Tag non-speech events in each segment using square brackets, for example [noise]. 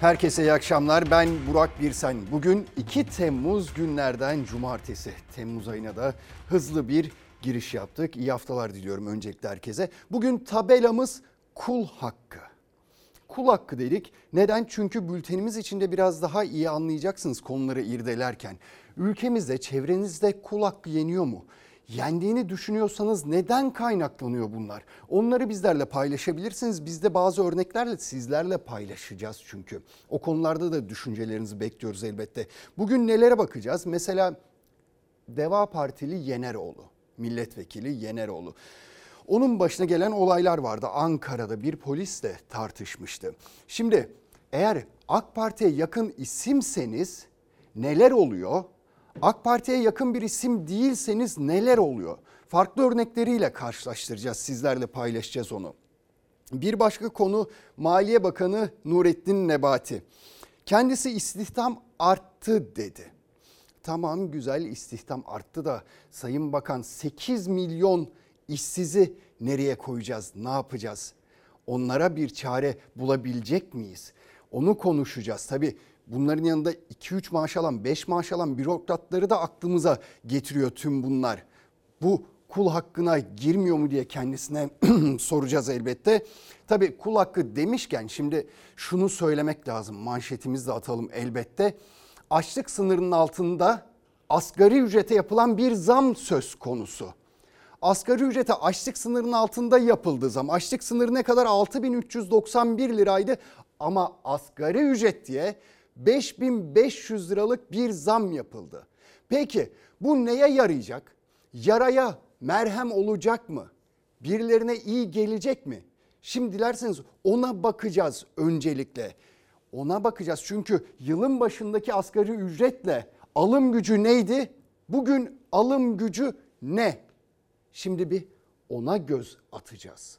Herkese iyi akşamlar. Ben Burak Birsen. Bugün 2 Temmuz günlerden cumartesi. Temmuz ayına da hızlı bir giriş yaptık. İyi haftalar diliyorum öncelikle herkese. Bugün tabelamız kul hakkı. Kul hakkı dedik. Neden? Çünkü bültenimiz içinde biraz daha iyi anlayacaksınız konuları irdelerken. Ülkemizde, çevrenizde kul hakkı yeniyor mu? Yendiğini düşünüyorsanız neden kaynaklanıyor bunlar? Onları bizlerle paylaşabilirsiniz. Biz de bazı örneklerle sizlerle paylaşacağız çünkü. O konularda da düşüncelerinizi bekliyoruz elbette. Bugün nelere bakacağız? Mesela Deva Partili Yeneroğlu, milletvekili Yeneroğlu. Onun başına gelen olaylar vardı. Ankara'da bir polisle tartışmıştı. Şimdi eğer AK Parti'ye yakın isimseniz neler oluyor? AK Parti'ye yakın bir isim değilseniz neler oluyor? Farklı örnekleriyle karşılaştıracağız, sizlerle paylaşacağız onu. Bir başka konu Maliye Bakanı Nurettin Nebati. Kendisi istihdam arttı dedi. Tamam güzel istihdam arttı da Sayın Bakan 8 milyon işsizi nereye koyacağız, ne yapacağız? Onlara bir çare bulabilecek miyiz? Onu konuşacağız. Tabii bunların yanında 2-3 maaş alan, 5 maaş alan bürokratları da aklımıza getiriyor tüm bunlar. Bu kul hakkına girmiyor mu diye kendisine [clears throat] soracağız elbette. Tabii kul hakkı demişken şimdi şunu söylemek lazım. Manşetimizi de atalım elbette. Açlık sınırının altında asgari ücrete yapılan bir zam söz konusu. Asgari ücrete açlık sınırının altında yapıldı zam. Açlık sınırı ne kadar? 6391 liraydı ama asgari ücret diye 5500 liralık bir zam yapıldı. Peki bu neye yarayacak? Yaraya merhem olacak mı? Birilerine iyi gelecek mi? Şimdi dilerseniz ona bakacağız öncelikle. Ona bakacağız çünkü yılın başındaki asgari ücretle alım gücü neydi? Bugün alım gücü ne? Şimdi bir ona göz atacağız.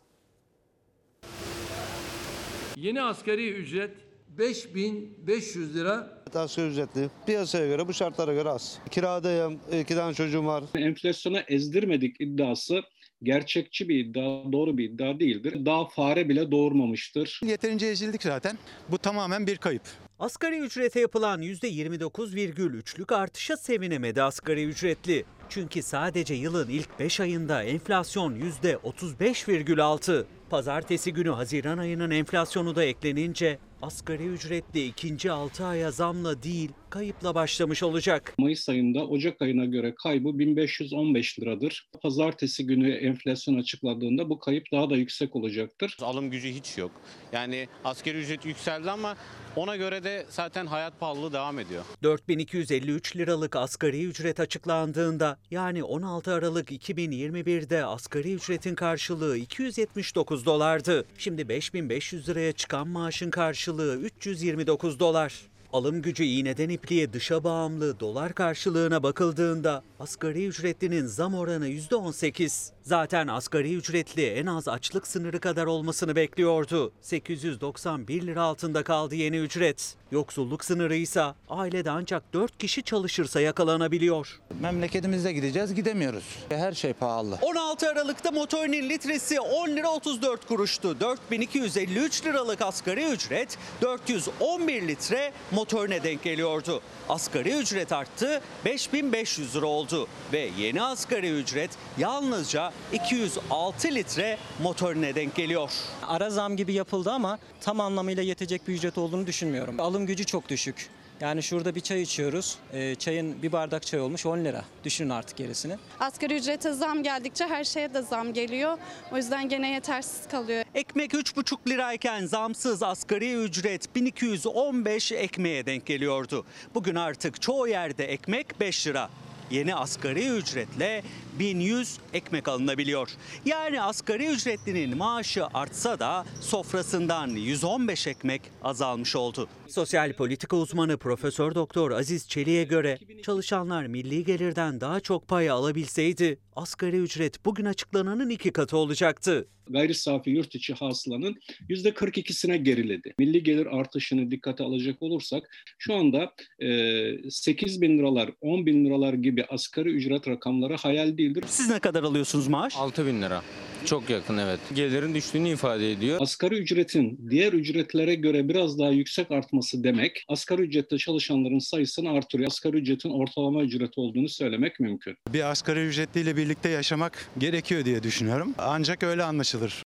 Yeni asgari ücret 5500 lira. Asgari ücretli piyasaya göre bu şartlara göre az. Kiradayım, iki tane çocuğum var. Enflasyona ezdirmedik iddiası gerçekçi bir iddia, doğru bir iddia değildir. Daha fare bile doğurmamıştır. Yeterince ezildik zaten. Bu tamamen bir kayıp. Asgari ücrete yapılan %29,3'lük artışa sevinemedi asgari ücretli. Çünkü sadece yılın ilk 5 ayında enflasyon %35,6. Pazartesi günü Haziran ayının enflasyonu da eklenince asgari ücretli ikinci 6 aya zamla değil kayıpla başlamış olacak. Mayıs ayında Ocak ayına göre kaybı 1515 liradır. Pazartesi günü enflasyon açıkladığında bu kayıp daha da yüksek olacaktır. Alım gücü hiç yok. Yani asgari ücret yükseldi ama ona göre de zaten hayat pahalılığı devam ediyor. 4253 liralık asgari ücret açıklandığında yani 16 Aralık 2021'de asgari ücretin karşılığı 279 dolardı. Şimdi 5500 liraya çıkan maaşın karşılığı 329 dolar. Alım gücü iğneden ipliğe dışa bağımlı dolar karşılığına bakıldığında asgari ücretlinin zam oranı %18. Zaten asgari ücretli en az açlık sınırı kadar olmasını bekliyordu. 891 lira altında kaldı yeni ücret. Yoksulluk sınırı ise ailede ancak 4 kişi çalışırsa yakalanabiliyor. Memleketimizde gideceğiz gidemiyoruz. Her şey pahalı. 16 Aralık'ta motorinin litresi 10 lira 34 kuruştu. 4253 liralık asgari ücret 411 litre motorine denk geliyordu. Asgari ücret arttı 5500 lira oldu ve yeni asgari ücret yalnızca 206 litre motorine denk geliyor. Ara zam gibi yapıldı ama tam anlamıyla yetecek bir ücret olduğunu düşünmüyorum. Alım gücü çok düşük. Yani şurada bir çay içiyoruz. Ee, çayın bir bardak çay olmuş 10 lira. Düşünün artık gerisini. Asgari ücrete zam geldikçe her şeye de zam geliyor. O yüzden gene yetersiz kalıyor. Ekmek 3,5 lirayken zamsız asgari ücret 1215 ekmeğe denk geliyordu. Bugün artık çoğu yerde ekmek 5 lira. Yeni asgari ücretle 1100 ekmek alınabiliyor. Yani asgari ücretlinin maaşı artsa da sofrasından 115 ekmek azalmış oldu. Sosyal politika uzmanı Profesör Doktor Aziz Çelik'e göre çalışanlar milli gelirden daha çok pay alabilseydi asgari ücret bugün açıklananın iki katı olacaktı. Gayri safi yurt içi hasılanın %42'sine geriledi. Milli gelir artışını dikkate alacak olursak şu anda e, 8 bin liralar, 10 bin liralar gibi asgari ücret rakamları hayal değildir. Siz ne kadar alıyorsunuz maaş? 6 bin lira. Çok yakın evet. Gelirin düştüğünü ifade ediyor. Asgari ücretin diğer ücretlere göre biraz daha yüksek artması demek asgari ücrette çalışanların sayısını artırıyor. Asgari ücretin ortalama ücret olduğunu söylemek mümkün. Bir asgari ücretliyle birlikte yaşamak gerekiyor diye düşünüyorum. Ancak öyle anlaşılır.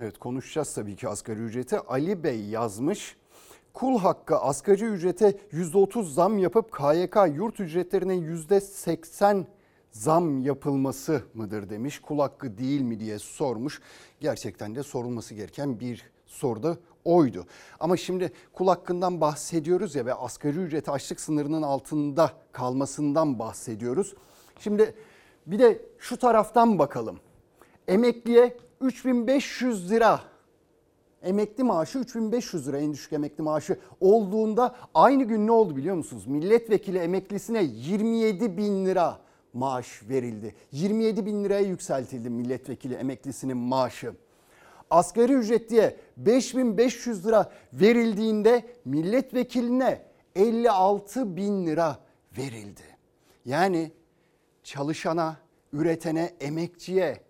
Evet konuşacağız tabii ki asgari ücreti. Ali Bey yazmış. Kul hakkı asgari ücrete %30 zam yapıp KYK yurt ücretlerine %80 zam yapılması mıdır demiş. Kul hakkı değil mi diye sormuş. Gerçekten de sorulması gereken bir soru da oydu. Ama şimdi kul hakkından bahsediyoruz ya ve asgari ücret açlık sınırının altında kalmasından bahsediyoruz. Şimdi bir de şu taraftan bakalım. Emekliye 3500 lira emekli maaşı 3500 lira en düşük emekli maaşı olduğunda aynı gün ne oldu biliyor musunuz? Milletvekili emeklisine 27 bin lira maaş verildi. 27 bin liraya yükseltildi milletvekili emeklisinin maaşı. Asgari ücret diye 5500 lira verildiğinde milletvekiline 56 bin lira verildi. Yani çalışana, üretene, emekçiye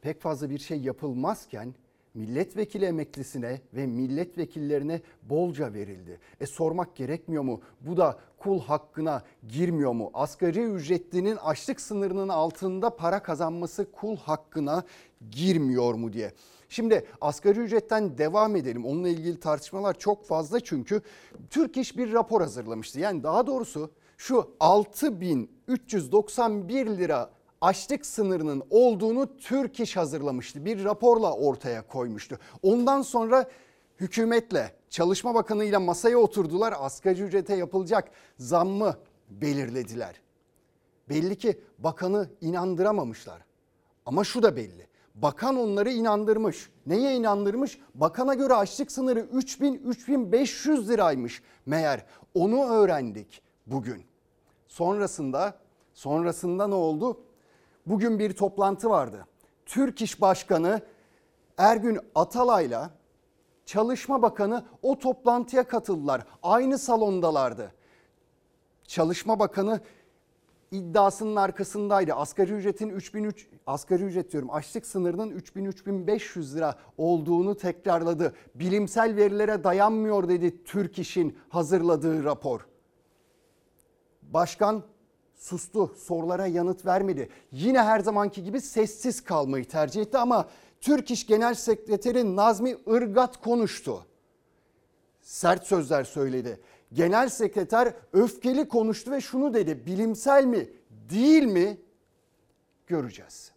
pek fazla bir şey yapılmazken milletvekili emeklisine ve milletvekillerine bolca verildi. E sormak gerekmiyor mu? Bu da kul hakkına girmiyor mu? Asgari ücretlinin açlık sınırının altında para kazanması kul hakkına girmiyor mu diye. Şimdi asgari ücretten devam edelim. Onunla ilgili tartışmalar çok fazla çünkü Türk İş bir rapor hazırlamıştı. Yani daha doğrusu şu 6391 lira açlık sınırının olduğunu Türk İş hazırlamıştı. Bir raporla ortaya koymuştu. Ondan sonra hükümetle, Çalışma Bakanı ile masaya oturdular. Asgari ücrete yapılacak zammı belirlediler. Belli ki bakanı inandıramamışlar. Ama şu da belli. Bakan onları inandırmış. Neye inandırmış? Bakana göre açlık sınırı 3000-3500 liraymış. Meğer onu öğrendik bugün. Sonrasında sonrasında ne oldu? Bugün bir toplantı vardı. Türk İş Başkanı Ergün Atalay'la Çalışma Bakanı o toplantıya katıldılar. Aynı salondalardı. Çalışma Bakanı iddiasının arkasındaydı. Asgari ücretin 3003 asgari ücret diyorum açlık sınırının 3000-3500 lira olduğunu tekrarladı. Bilimsel verilere dayanmıyor dedi Türk İş'in hazırladığı rapor. Başkan sustu, sorulara yanıt vermedi. Yine her zamanki gibi sessiz kalmayı tercih etti ama Türk İş Genel Sekreteri Nazmi Irgat konuştu. Sert sözler söyledi. Genel sekreter öfkeli konuştu ve şunu dedi. Bilimsel mi, değil mi göreceğiz.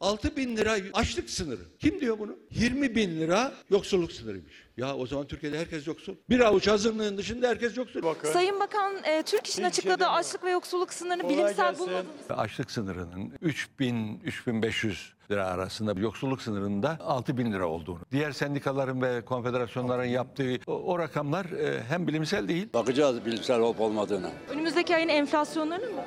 6 bin lira açlık sınırı. Kim diyor bunu? 20 bin lira yoksulluk sınırıymış. Ya o zaman Türkiye'de herkes yoksul. Bir avuç hazırlığın dışında herkes yoksul. Sayın Bakan e, Türk İş'in açıkladığı açlık ve yoksulluk sınırını bilimsel bulmadınız. Açlık sınırının 3000-3500 lira arasında yoksulluk sınırında 6 bin lira olduğunu. Diğer sendikaların ve konfederasyonların yaptığı o, o rakamlar e, hem bilimsel değil. Bakacağız bilimsel olup olmadığına. Önümüzdeki ayın enflasyonlarını mı?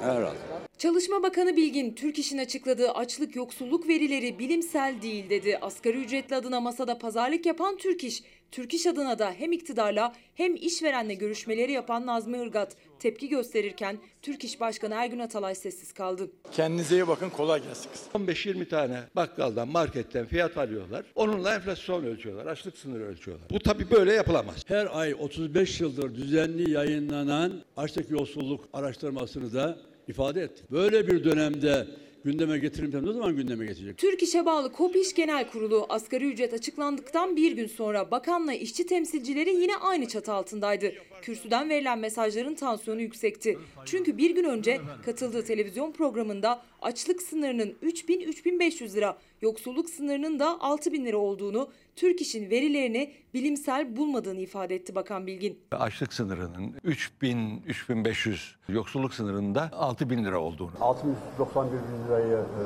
Herhalde. Çalışma Bakanı Bilgin, Türk İş'in açıkladığı açlık yoksulluk verileri bilimsel değil dedi. Asgari ücretli adına masada pazarlık yapan Türk İş, Türk İş adına da hem iktidarla hem işverenle görüşmeleri yapan Nazmi Irgat tepki gösterirken Türk İş Başkanı Ergün Atalay sessiz kaldı. Kendinize iyi bakın kolay gelsin. 15-20 tane bakkaldan marketten fiyat alıyorlar. Onunla enflasyon ölçüyorlar. Açlık sınırı ölçüyorlar. Bu tabii böyle yapılamaz. Her ay 35 yıldır düzenli yayınlanan açlık yoksulluk araştırmasını da ifade etti. Böyle bir dönemde gündeme getirilmeden ne zaman gündeme getirecek? Türk İş'e bağlı KOP İş Genel Kurulu asgari ücret açıklandıktan bir gün sonra bakanla işçi temsilcileri yine aynı çatı altındaydı. Kürsüden verilen mesajların tansiyonu yüksekti. Çünkü bir gün önce katıldığı televizyon programında açlık sınırının 3000-3500 lira, yoksulluk sınırının da 6000 lira olduğunu, Türk İş'in verilerini bilimsel bulmadığını ifade etti Bakan Bilgin. Açlık sınırının 3000-3500 yoksulluk sınırında 6 bin lira olduğunu. 691 bin lirayı e,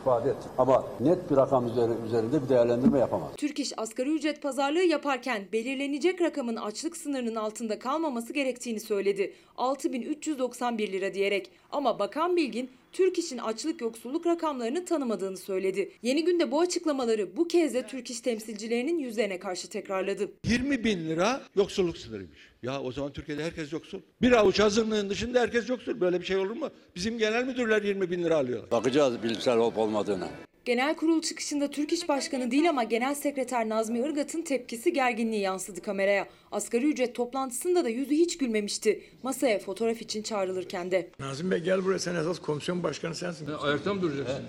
ifade etti. Ama net bir rakam üzeri- üzerinde bir değerlendirme yapamaz. Türk İş asgari ücret pazarlığı yaparken belirlenecek rakamın açlık sınırının altında kalmaması gerektiğini söyledi. 6391 lira diyerek. Ama Bakan Bilgin Türk İş'in açlık yoksulluk rakamlarını tanımadığını söyledi. Yeni günde bu açıklamaları bu kez de Türk İş temsilcilerinin yüzlerine karşı tekrarladı. 20 bin lira yoksulluk sınırıymış. Ya o zaman Türkiye'de herkes yoksul. Bir avuç azınlığın dışında herkes yoksul. Böyle bir şey olur mu? Bizim genel müdürler 20 bin lira alıyorlar. Bakacağız bilimsel olup olmadığına. Genel kurul çıkışında Türk İş Başkanı değil ama Genel Sekreter Nazmi Irgat'ın tepkisi gerginliği yansıdı kameraya. Asgari ücret toplantısında da yüzü hiç gülmemişti. Masaya fotoğraf için çağrılırken de. Nazım Bey gel buraya sen esas komisyon başkanı sensin. Ya, ayakta mı duracaksın?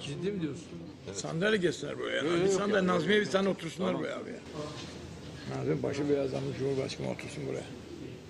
Ciddi mi diyorsun? Sandalye geçsinler buraya. Ya. Bir sandalye Nazmiye bir tane otursunlar buraya abi. ya. Nazım başı beyazlanmış Cumhurbaşkanı otursun buraya.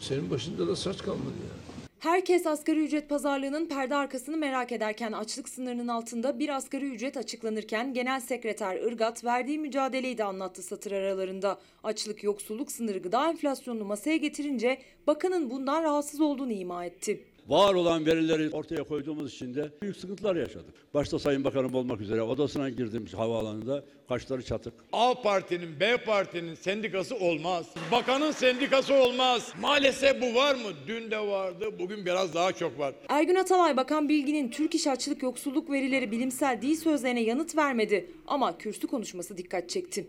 Senin başında da saç kalmadı ya. Herkes asgari ücret pazarlığının perde arkasını merak ederken açlık sınırının altında bir asgari ücret açıklanırken Genel Sekreter Irgat verdiği mücadeleyi de anlattı satır aralarında. Açlık, yoksulluk sınırı gıda enflasyonunu masaya getirince bakanın bundan rahatsız olduğunu ima etti. Var olan verileri ortaya koyduğumuz için de büyük sıkıntılar yaşadık. Başta Sayın Bakanım olmak üzere odasına girdim havaalanında kaşları çatık. A partinin, B partinin sendikası olmaz. Bakanın sendikası olmaz. Maalesef bu var mı? Dün de vardı, bugün biraz daha çok var. Ergün Atalay Bakan Bilgin'in Türk İş açlık yoksulluk verileri bilimsel değil sözlerine yanıt vermedi ama kürsü konuşması dikkat çekti.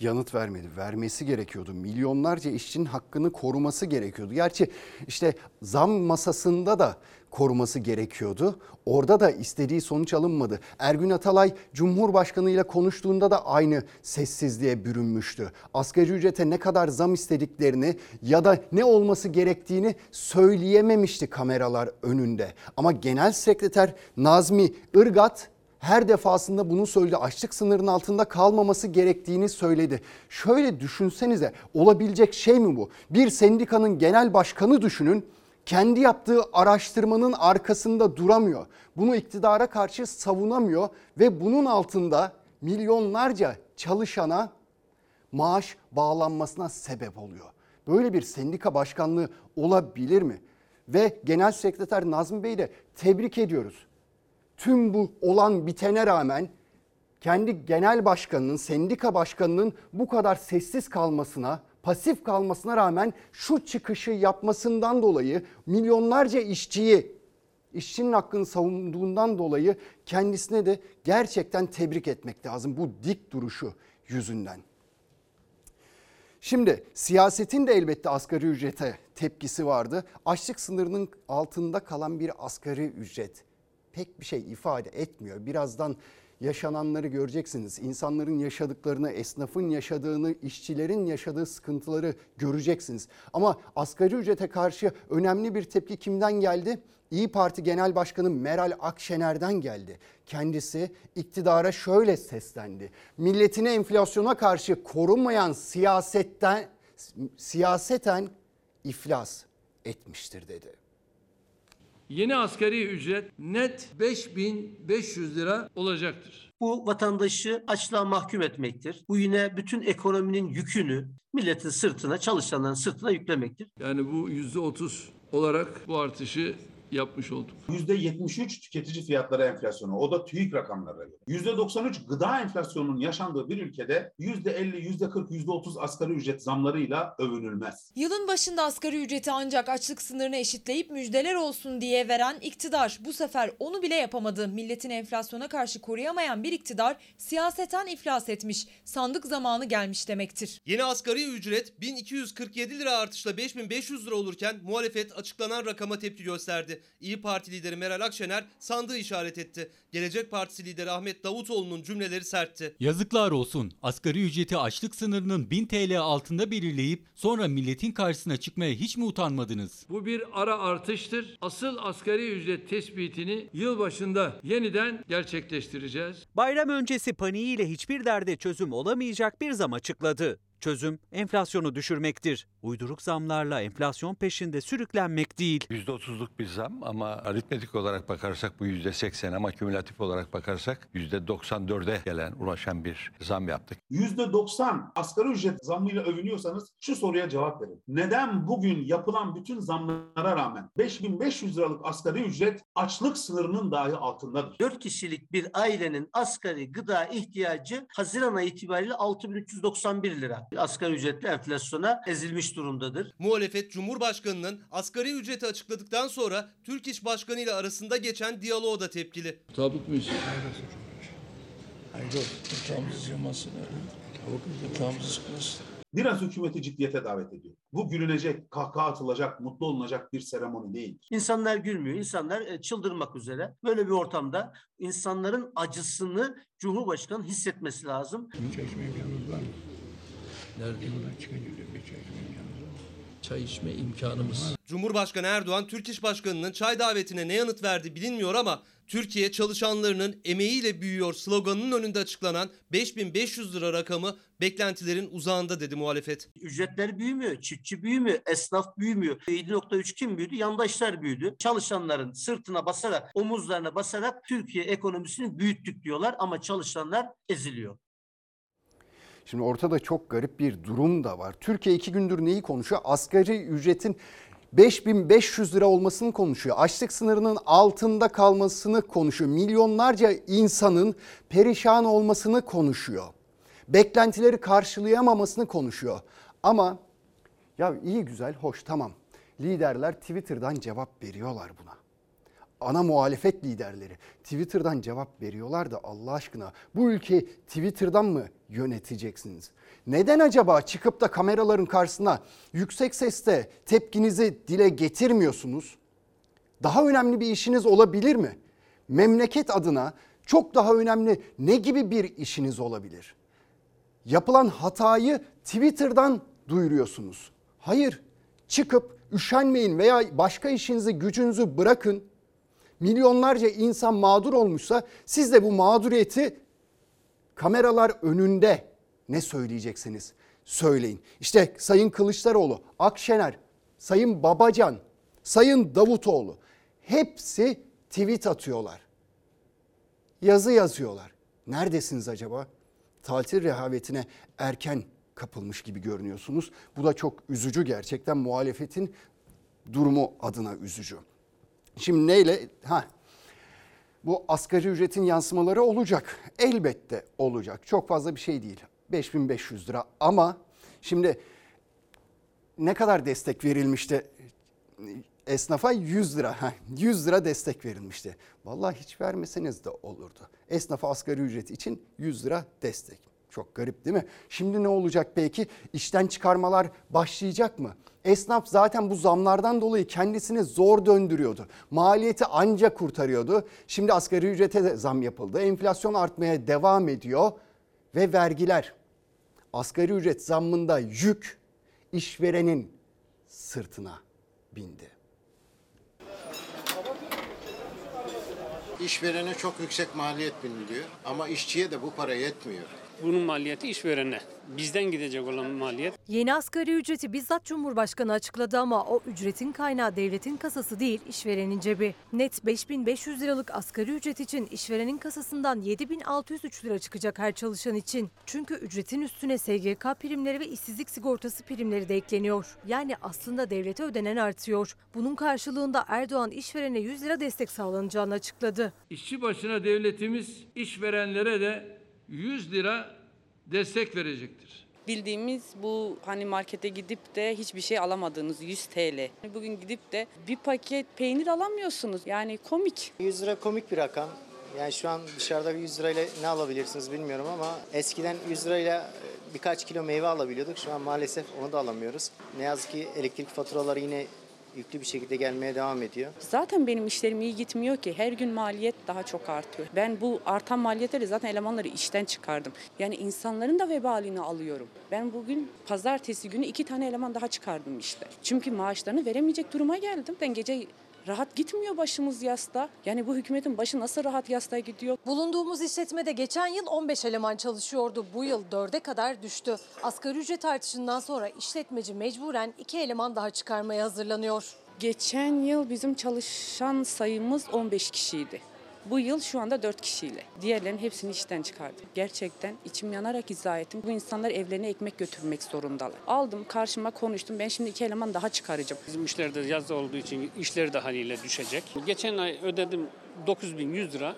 Yanıt vermedi. Vermesi gerekiyordu. Milyonlarca işçinin hakkını koruması gerekiyordu. Gerçi işte zam masasında da koruması gerekiyordu. Orada da istediği sonuç alınmadı. Ergün Atalay Cumhurbaşkanı ile konuştuğunda da aynı sessizliğe bürünmüştü. Asgari ücrete ne kadar zam istediklerini ya da ne olması gerektiğini söyleyememişti kameralar önünde. Ama Genel Sekreter Nazmi Irgat her defasında bunu söyledi. Açlık sınırının altında kalmaması gerektiğini söyledi. Şöyle düşünsenize olabilecek şey mi bu? Bir sendikanın genel başkanı düşünün. Kendi yaptığı araştırmanın arkasında duramıyor. Bunu iktidara karşı savunamıyor ve bunun altında milyonlarca çalışana maaş bağlanmasına sebep oluyor. Böyle bir sendika başkanlığı olabilir mi? Ve Genel Sekreter Nazmi Bey'i de tebrik ediyoruz tüm bu olan bitene rağmen kendi genel başkanının, sendika başkanının bu kadar sessiz kalmasına, pasif kalmasına rağmen şu çıkışı yapmasından dolayı milyonlarca işçiyi, işçinin hakkını savunduğundan dolayı kendisine de gerçekten tebrik etmek lazım bu dik duruşu yüzünden. Şimdi siyasetin de elbette asgari ücrete tepkisi vardı. Açlık sınırının altında kalan bir asgari ücret pek bir şey ifade etmiyor. Birazdan yaşananları göreceksiniz. İnsanların yaşadıklarını, esnafın yaşadığını, işçilerin yaşadığı sıkıntıları göreceksiniz. Ama asgari ücrete karşı önemli bir tepki kimden geldi? İyi Parti Genel Başkanı Meral Akşener'den geldi. Kendisi iktidara şöyle seslendi. Milletini enflasyona karşı korunmayan siyasetten siyaseten iflas etmiştir dedi. Yeni asgari ücret net 5500 lira olacaktır. Bu vatandaşı açlığa mahkum etmektir. Bu yine bütün ekonominin yükünü milletin sırtına, çalışanların sırtına yüklemektir. Yani bu %30 olarak bu artışı yapmış olduk. %73 tüketici fiyatları enflasyonu. O da TÜİK rakamlara göre. %93 gıda enflasyonunun yaşandığı bir ülkede %50, %40, %30 asgari ücret zamlarıyla övünülmez. Yılın başında asgari ücreti ancak açlık sınırını eşitleyip müjdeler olsun diye veren iktidar bu sefer onu bile yapamadı. Milletin enflasyona karşı koruyamayan bir iktidar siyaseten iflas etmiş. Sandık zamanı gelmiş demektir. Yeni asgari ücret 1247 lira artışla 5500 lira olurken muhalefet açıklanan rakama tepki gösterdi. İyi Parti lideri Meral Akşener sandığı işaret etti. Gelecek Partisi lideri Ahmet Davutoğlu'nun cümleleri sertti. Yazıklar olsun. Asgari ücreti açlık sınırının 1000 TL altında belirleyip sonra milletin karşısına çıkmaya hiç mi utanmadınız? Bu bir ara artıştır. Asıl asgari ücret tespitini yıl başında yeniden gerçekleştireceğiz. Bayram öncesi paniğiyle hiçbir derde çözüm olamayacak bir zam açıkladı. Çözüm enflasyonu düşürmektir. Uyduruk zamlarla enflasyon peşinde sürüklenmek değil. %30'luk bir zam ama aritmetik olarak bakarsak bu %80 ama kümülatif olarak bakarsak %94'e gelen ulaşan bir zam yaptık. %90 asgari ücret zammıyla övünüyorsanız şu soruya cevap verin. Neden bugün yapılan bütün zamlara rağmen 5500 liralık asgari ücret açlık sınırının dahi altındadır? 4 kişilik bir ailenin asgari gıda ihtiyacı Haziran ayı itibariyle 6391 lira. Asgari ücretli enflasyona ezilmiş durumdadır. Muhalefet Cumhurbaşkanı'nın asgari ücreti açıkladıktan sonra Türk İş Başkanı ile arasında geçen diyaloğa da tepkili. Mutabık mıyız? Hayır. Yatağımızı yamasın. Yatağımızı sıkmasın. Biraz hükümeti ciddiyete davet ediyor. Bu gülünecek, kahkaha atılacak, mutlu olunacak bir seremoni değil. İnsanlar gülmüyor. İnsanlar e, çıldırmak üzere. Böyle bir ortamda insanların acısını Cumhurbaşkanı hissetmesi lazım. Var mı? Nerede? Çay içme imkanımız. Cumhurbaşkanı Erdoğan Türk İş Başkanı'nın çay davetine ne yanıt verdi bilinmiyor ama Türkiye çalışanlarının emeğiyle büyüyor sloganının önünde açıklanan 5500 lira rakamı beklentilerin uzağında dedi muhalefet. Ücretler büyümüyor, çiftçi büyümüyor, esnaf büyümüyor. 7.3 kim büyüdü? Yandaşlar büyüdü. Çalışanların sırtına basarak, omuzlarına basarak Türkiye ekonomisini büyüttük diyorlar ama çalışanlar eziliyor. Şimdi ortada çok garip bir durum da var. Türkiye iki gündür neyi konuşuyor? Asgari ücretin 5500 lira olmasını konuşuyor. Açlık sınırının altında kalmasını konuşuyor. Milyonlarca insanın perişan olmasını konuşuyor. Beklentileri karşılayamamasını konuşuyor. Ama ya iyi güzel hoş tamam. Liderler Twitter'dan cevap veriyorlar buna ana muhalefet liderleri Twitter'dan cevap veriyorlar da Allah aşkına bu ülkeyi Twitter'dan mı yöneteceksiniz? Neden acaba çıkıp da kameraların karşısına yüksek sesle tepkinizi dile getirmiyorsunuz? Daha önemli bir işiniz olabilir mi? Memleket adına çok daha önemli ne gibi bir işiniz olabilir? Yapılan hatayı Twitter'dan duyuruyorsunuz. Hayır, çıkıp üşenmeyin veya başka işinizi gücünüzü bırakın milyonlarca insan mağdur olmuşsa siz de bu mağduriyeti kameralar önünde ne söyleyeceksiniz? Söyleyin. İşte Sayın Kılıçdaroğlu, Akşener, Sayın Babacan, Sayın Davutoğlu hepsi tweet atıyorlar. Yazı yazıyorlar. Neredesiniz acaba? Tatil rehavetine erken kapılmış gibi görünüyorsunuz. Bu da çok üzücü gerçekten muhalefetin durumu adına üzücü. Şimdi neyle? Ha, bu asgari ücretin yansımaları olacak. Elbette olacak. Çok fazla bir şey değil. 5500 lira ama şimdi ne kadar destek verilmişti esnafa 100 lira. Heh, 100 lira destek verilmişti. Vallahi hiç vermeseniz de olurdu. Esnafa asgari ücret için 100 lira destek. Çok garip değil mi? Şimdi ne olacak peki? İşten çıkarmalar başlayacak mı? Esnaf zaten bu zamlardan dolayı kendisini zor döndürüyordu. Maliyeti ancak kurtarıyordu. Şimdi asgari ücrete de zam yapıldı. Enflasyon artmaya devam ediyor ve vergiler. Asgari ücret zammında yük işverenin sırtına bindi. İşverene çok yüksek maliyet biniliyor ama işçiye de bu para yetmiyor. Bunun maliyeti işverene. Bizden gidecek olan maliyet. Yeni asgari ücreti bizzat Cumhurbaşkanı açıkladı ama o ücretin kaynağı devletin kasası değil işverenin cebi. Net 5500 liralık asgari ücret için işverenin kasasından 7603 lira çıkacak her çalışan için. Çünkü ücretin üstüne SGK primleri ve işsizlik sigortası primleri de ekleniyor. Yani aslında devlete ödenen artıyor. Bunun karşılığında Erdoğan işverene 100 lira destek sağlanacağını açıkladı. İşçi başına devletimiz işverenlere de 100 lira destek verecektir. Bildiğimiz bu hani markete gidip de hiçbir şey alamadığınız 100 TL. Bugün gidip de bir paket peynir alamıyorsunuz. Yani komik. 100 lira komik bir rakam. Yani şu an dışarıda 100 lirayla ne alabilirsiniz bilmiyorum ama eskiden 100 lirayla birkaç kilo meyve alabiliyorduk. Şu an maalesef onu da alamıyoruz. Ne yazık ki elektrik faturaları yine yüklü bir şekilde gelmeye devam ediyor. Zaten benim işlerim iyi gitmiyor ki. Her gün maliyet daha çok artıyor. Ben bu artan maliyetleri zaten elemanları işten çıkardım. Yani insanların da vebalini alıyorum. Ben bugün pazartesi günü iki tane eleman daha çıkardım işte. Çünkü maaşlarını veremeyecek duruma geldim. Ben gece rahat gitmiyor başımız yasta. Yani bu hükümetin başı nasıl rahat yasta gidiyor? Bulunduğumuz işletmede geçen yıl 15 eleman çalışıyordu. Bu yıl 4'e kadar düştü. Asgari ücret artışından sonra işletmeci mecburen 2 eleman daha çıkarmaya hazırlanıyor. Geçen yıl bizim çalışan sayımız 15 kişiydi. Bu yıl şu anda 4 kişiyle. Diğerlerinin hepsini işten çıkardım. Gerçekten içim yanarak izah ettim. Bu insanlar evlerine ekmek götürmek zorundalar. Aldım karşıma konuştum. Ben şimdi iki eleman daha çıkaracağım. Bizim işlerde yaz olduğu için işleri de haliyle düşecek. Geçen ay ödedim 9100 lira.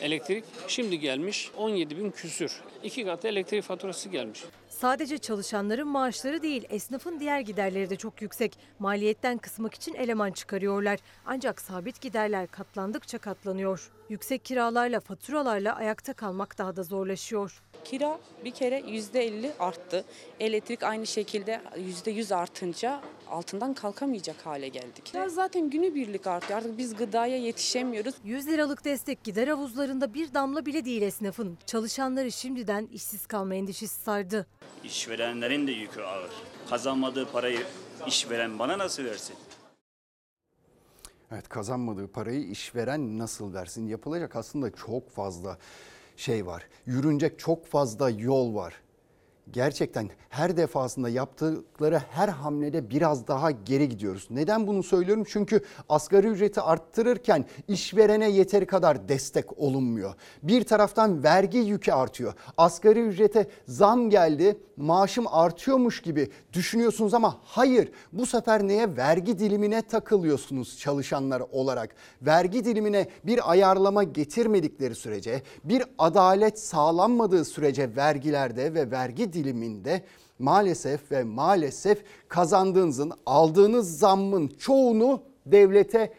Elektrik şimdi gelmiş 17 bin küsür. İki katı elektrik faturası gelmiş. Sadece çalışanların maaşları değil, esnafın diğer giderleri de çok yüksek. Maliyetten kısmak için eleman çıkarıyorlar. Ancak sabit giderler katlandıkça katlanıyor. Yüksek kiralarla, faturalarla ayakta kalmak daha da zorlaşıyor. Kira bir kere %50 arttı. Elektrik aynı şekilde %100 artınca altından kalkamayacak hale geldik. Ya zaten günübirlik artıyor. Artık biz gıdaya yetişemiyoruz. 100 liralık destek gider havuzlarında bir damla bile değil esnafın. Çalışanları şimdiden işsiz kalma endişesi sardı. İşverenlerin de yükü ağır. Kazanmadığı parayı işveren bana nasıl versin? Evet kazanmadığı parayı işveren nasıl versin? Yapılacak aslında çok fazla şey var. Yürünecek çok fazla yol var. Gerçekten her defasında yaptıkları her hamlede biraz daha geri gidiyoruz. Neden bunu söylüyorum? Çünkü asgari ücreti arttırırken işverene yeteri kadar destek olunmuyor. Bir taraftan vergi yükü artıyor. Asgari ücrete zam geldi, maaşım artıyormuş gibi düşünüyorsunuz ama hayır. Bu sefer neye? Vergi dilimine takılıyorsunuz çalışanlar olarak. Vergi dilimine bir ayarlama getirmedikleri sürece, bir adalet sağlanmadığı sürece vergilerde ve vergi diliminde maalesef ve maalesef kazandığınızın, aldığınız zammın çoğunu devlete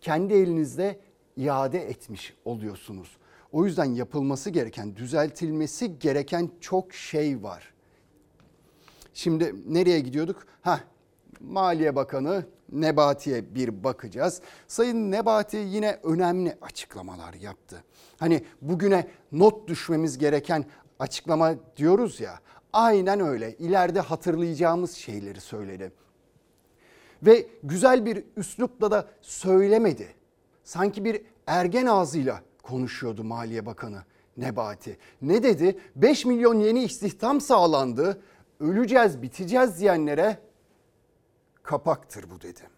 kendi elinizde iade etmiş oluyorsunuz. O yüzden yapılması gereken, düzeltilmesi gereken çok şey var. Şimdi nereye gidiyorduk? Ha, Maliye Bakanı Nebati'ye bir bakacağız. Sayın Nebati yine önemli açıklamalar yaptı. Hani bugüne not düşmemiz gereken açıklama diyoruz ya. Aynen öyle. İleride hatırlayacağımız şeyleri söyledi. Ve güzel bir üslupla da söylemedi. Sanki bir ergen ağzıyla konuşuyordu Maliye Bakanı Nebati. Ne dedi? 5 milyon yeni istihdam sağlandı. Öleceğiz, biteceğiz diyenlere kapaktır bu dedi.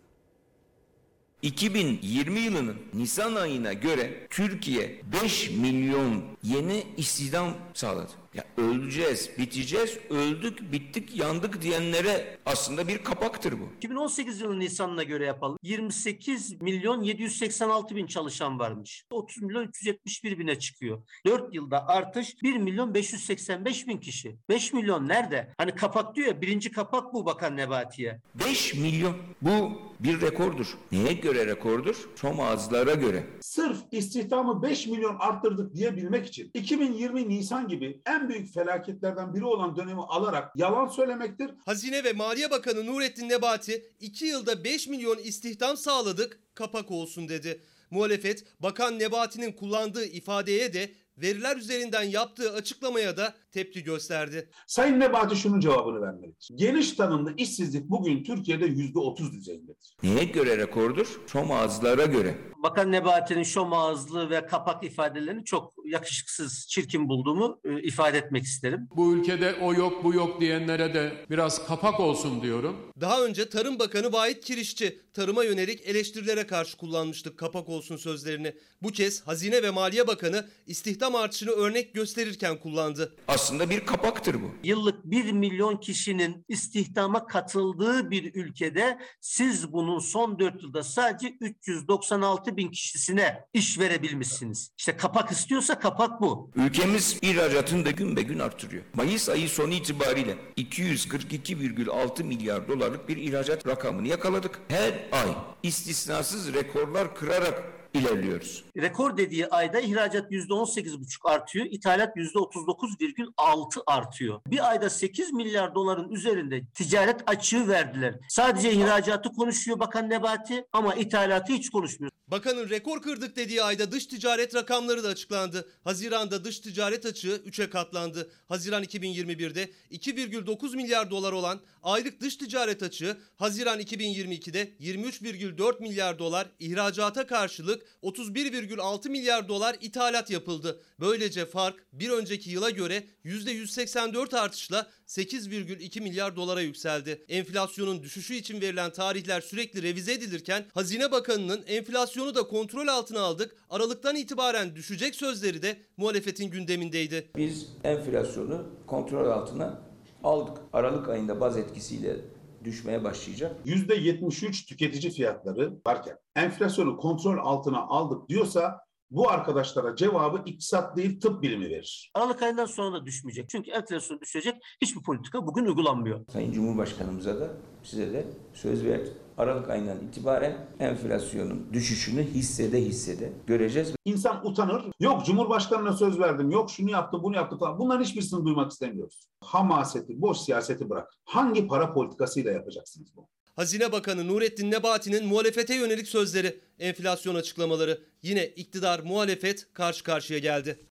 2020 yılının Nisan ayına göre Türkiye 5 milyon yeni istihdam sağladı. Ya öleceğiz, biteceğiz, öldük, bittik, yandık diyenlere aslında bir kapaktır bu. 2018 yılı Nisan'ına göre yapalım. 28 milyon 786 bin çalışan varmış. 30 milyon 371 bine çıkıyor. 4 yılda artış 1 milyon 585 bin kişi. 5 milyon nerede? Hani kapak diyor ya birinci kapak bu Bakan Nebati'ye. 5 milyon. Bu bir rekordur. Neye göre rekordur? Som ağızlara göre. Sırf istihdamı 5 milyon arttırdık diyebilmek için 2020 Nisan gibi en büyük felaketlerden biri olan dönemi alarak yalan söylemektir. Hazine ve Maliye Bakanı Nurettin Nebati 2 yılda 5 milyon istihdam sağladık kapak olsun dedi. Muhalefet Bakan Nebati'nin kullandığı ifadeye de veriler üzerinden yaptığı açıklamaya da tepki gösterdi. Sayın Nebati şunun cevabını vermelidir. Geniş tanımlı işsizlik bugün Türkiye'de %30 düzeyindedir. Neye göre rekordur? Som ağızlara göre. Bakan Nebati'nin şom ağızlı ve kapak ifadelerini çok yakışıksız, çirkin bulduğumu e, ifade etmek isterim. Bu ülkede o yok bu yok diyenlere de biraz kapak olsun diyorum. Daha önce Tarım Bakanı Vahit Kirişçi tarıma yönelik eleştirilere karşı kullanmıştık kapak olsun sözlerini. Bu kez Hazine ve Maliye Bakanı istihdam artışını örnek gösterirken kullandı. Aslında bir kapaktır bu. Yıllık 1 milyon kişinin istihdama katıldığı bir ülkede siz bunun son 4 yılda sadece 396 bin kişisine iş verebilmişsiniz. İşte kapak istiyorsa kapak bu. Ülkemiz ihracatını da gün be gün artırıyor. Mayıs ayı sonu itibariyle 242,6 milyar dolarlık bir ihracat rakamını yakaladık. Her ay istisnasız rekorlar kırarak ilerliyoruz. Rekor dediği ayda ihracat %18,5 artıyor, ithalat %39,6 artıyor. Bir ayda 8 milyar doların üzerinde ticaret açığı verdiler. Sadece ihracatı konuşuyor Bakan Nebati ama ithalatı hiç konuşmuyor. Bakanın rekor kırdık dediği ayda dış ticaret rakamları da açıklandı. Haziran'da dış ticaret açığı 3'e katlandı. Haziran 2021'de 2,9 milyar dolar olan aylık dış ticaret açığı Haziran 2022'de 23,4 milyar dolar ihracata karşılık 31,6 milyar dolar ithalat yapıldı. Böylece fark bir önceki yıla göre %184 artışla 8,2 milyar dolara yükseldi. Enflasyonun düşüşü için verilen tarihler sürekli revize edilirken Hazine Bakanı'nın enflasyonu da kontrol altına aldık, Aralıktan itibaren düşecek sözleri de muhalefetin gündemindeydi. Biz enflasyonu kontrol altına aldık. Aralık ayında baz etkisiyle düşmeye başlayacak. %73 tüketici fiyatları varken enflasyonu kontrol altına aldık diyorsa Bu arkadaşlara cevabı iktisat değil tıp bilimi verir. Aralık ayından sonra da düşmeyecek. Çünkü enflasyon düşecek. Hiçbir politika bugün uygulanmıyor. Sayın Cumhurbaşkanımıza da size de söz verdik. Aralık ayından itibaren enflasyonun düşüşünü hissede hissede göreceğiz. İnsan utanır. Yok Cumhurbaşkanına söz verdim. Yok şunu yaptı, bunu yaptı falan. Bunların hiçbirisini duymak istemiyoruz. Hamaseti, boş siyaseti bırak. Hangi para politikasıyla yapacaksınız bunu? Hazine Bakanı Nurettin Nebati'nin muhalefete yönelik sözleri, enflasyon açıklamaları. Yine iktidar muhalefet karşı karşıya geldi.